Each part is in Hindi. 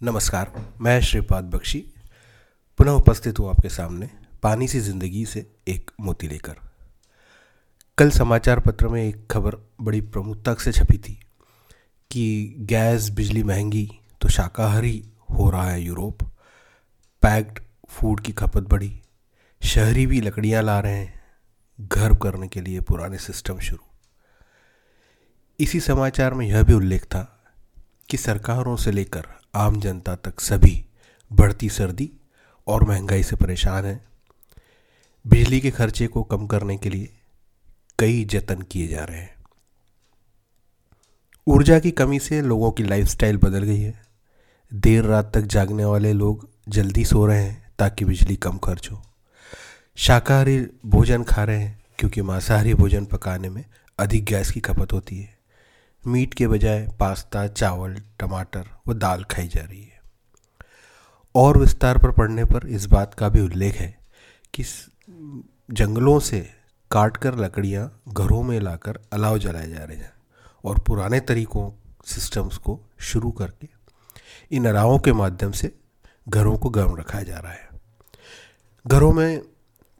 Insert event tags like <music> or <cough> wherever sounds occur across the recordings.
नमस्कार, मैं श्रीपाद बख्शी, पुनः उपस्थित हूँ आपके सामने पानी सी ज़िंदगी से एक मोती लेकर। कल समाचार पत्र में एक खबर बड़ी प्रमुखता से छपी थी कि गैस, बिजली महँगी तो शाकाहारी हो रहा है यूरोप। पैक्ड फ़ूड की खपत बढ़ी, शहरी भी लकड़ियाँ ला रहे हैं। घर करने के लिए पुराने सिस्टम शुरू। इसी समाचार में यह भी उल्लेख था कि सरकारों से लेकर आम जनता तक सभी बढ़ती सर्दी और महँगाई से परेशान हैं। बिजली के खर्चे को कम करने के लिए कई जतन किए जा रहे हैं। ऊर्जा की कमी से लोगों की लाइफस्टाइल बदल गई है। देर रात तक जागने वाले लोग जल्दी सो रहे हैं ताकि बिजली कम खर्च हो। शाकाहारी भोजन खा रहे हैं क्योंकि मांसाहारी भोजन पकाने में अधिक गैस की खपत होती है। मीट के बजाय पास्ता, चावल, टमाटर व दाल खाई जा रही है। और विस्तार पर पढ़ने पर इस बात का भी उल्लेख है कि जंगलों से काट कर लकड़ियाँ घरों में लाकर अलाव जलाए जा रहे हैं और पुराने तरीकों, सिस्टम्स को शुरू करके इन अलावों के माध्यम से घरों को गर्म रखा जा रहा है। घरों में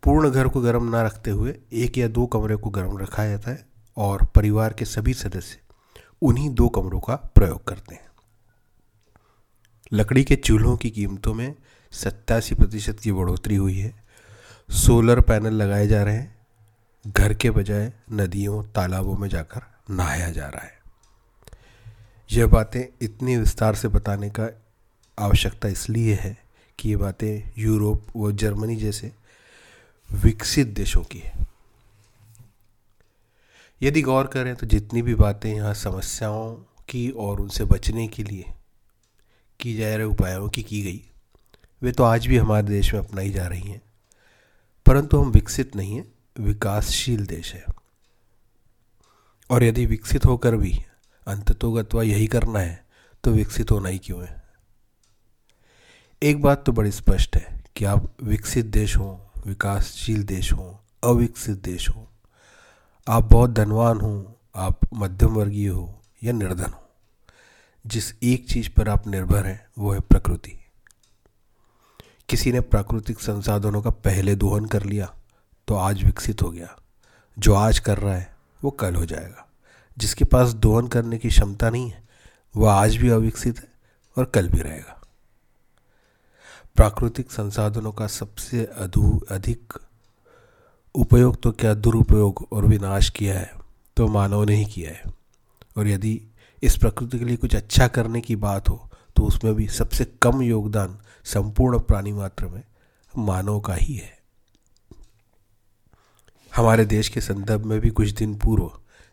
पूर्ण घर को गर्म ना रखते हुए एक या दो कमरे को गर्म रखा जाता है और परिवार के सभी सदस्य उन्हीं दो कमरों का प्रयोग करते हैं। लकड़ी के चूल्हों की कीमतों में सत्तासी प्रतिशत की बढ़ोतरी हुई है। सोलर पैनल लगाए जा रहे हैं। घर के बजाय नदियों, तालाबों में जाकर नहाया जा रहा है। यह बातें इतनी विस्तार से बताने का आवश्यकता इसलिए है कि ये बातें यूरोप व जर्मनी जैसे विकसित देशों की है। यदि गौर करें तो जितनी भी बातें यहाँ समस्याओं की और उनसे बचने के लिए की जा रहे उपायों की की गई, वे तो आज भी हमारे देश में अपनाई जा रही हैं। परंतु हम विकसित नहीं हैं, विकासशील देश है। और यदि विकसित होकर भी अंततोगत्वा यही करना है तो विकसित होना ही क्यों है? एक बात तो बड़ी स्पष्ट है कि आप विकसित देश हों, विकासशील देश हों, अविकसित देश हों आप बहुत धनवान हो, आप मध्यम वर्गीय हो या निर्धन हो, जिस एक चीज़ पर आप निर्भर हैं, वो है प्रकृति। किसी ने प्राकृतिक संसाधनों का पहले दोहन कर लिया तो आज विकसित हो गया। जो आज कर रहा है, वो कल हो जाएगा। जिसके पास दोहन करने की क्षमता नहीं है वह आज भी अविकसित है और कल भी रहेगा। प्राकृतिक संसाधनों का सबसे अधू अधिक उपयोग तो क्या दुरुपयोग और विनाश किया है तो मानव ने ही किया है। और यदि इस प्रकृति के लिए कुछ अच्छा करने की बात हो तो उसमें भी सबसे कम योगदान संपूर्ण प्राणी मात्र में मानव का ही है। हमारे देश के संदर्भ में भी कुछ दिन पूर्व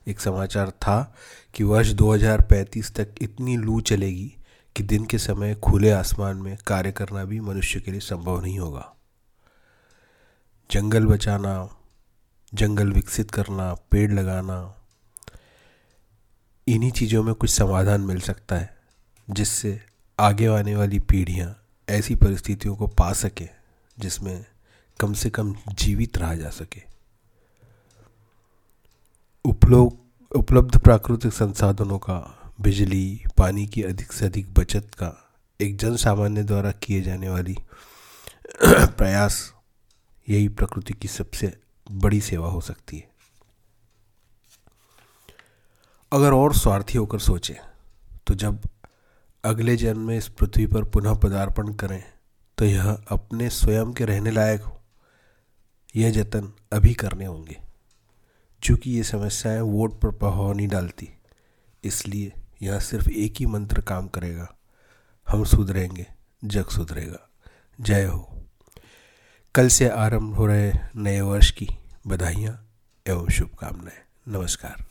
एक समाचार था कि वर्ष 2035 तक इतनी लू चलेगी कि दिन के समय खुले आसमान में कार्य करना भी मनुष्य के लिए संभव नहीं होगा। जंगल बचाना, जंगल विकसित करना, पेड़ लगाना, इन्हीं चीज़ों में कुछ समाधान मिल सकता है, जिससे आगे आने वाली पीढ़ियाँ ऐसी परिस्थितियों को पा सके, जिसमें कम से कम जीवित रहा जा सके। उपलब्ध प्राकृतिक संसाधनों का, बिजली, पानी की अधिक से अधिक बचत का, एक जन सामान्य द्वारा किए जाने वाली <clears throat> प्रयास यही प्रकृति की सबसे बड़ी सेवा हो सकती है। अगर और स्वार्थी होकर सोचें तो जब अगले जन्म में इस पृथ्वी पर पुनः पदार्पण करें तो यह अपने स्वयं के रहने लायक हो। यह जतन अभी करने होंगे। चूँकि ये समस्याएँ वोट पर प्रभाव नहीं डालती, इसलिए यह सिर्फ़ एक ही मंत्र काम करेगा। हम सुधरेंगे, जग सुधरेगा। जय हो। कल से आरंभ हो रहे नए वर्ष की बधाइयाँ एवं शुभकामनाएँ। नमस्कार।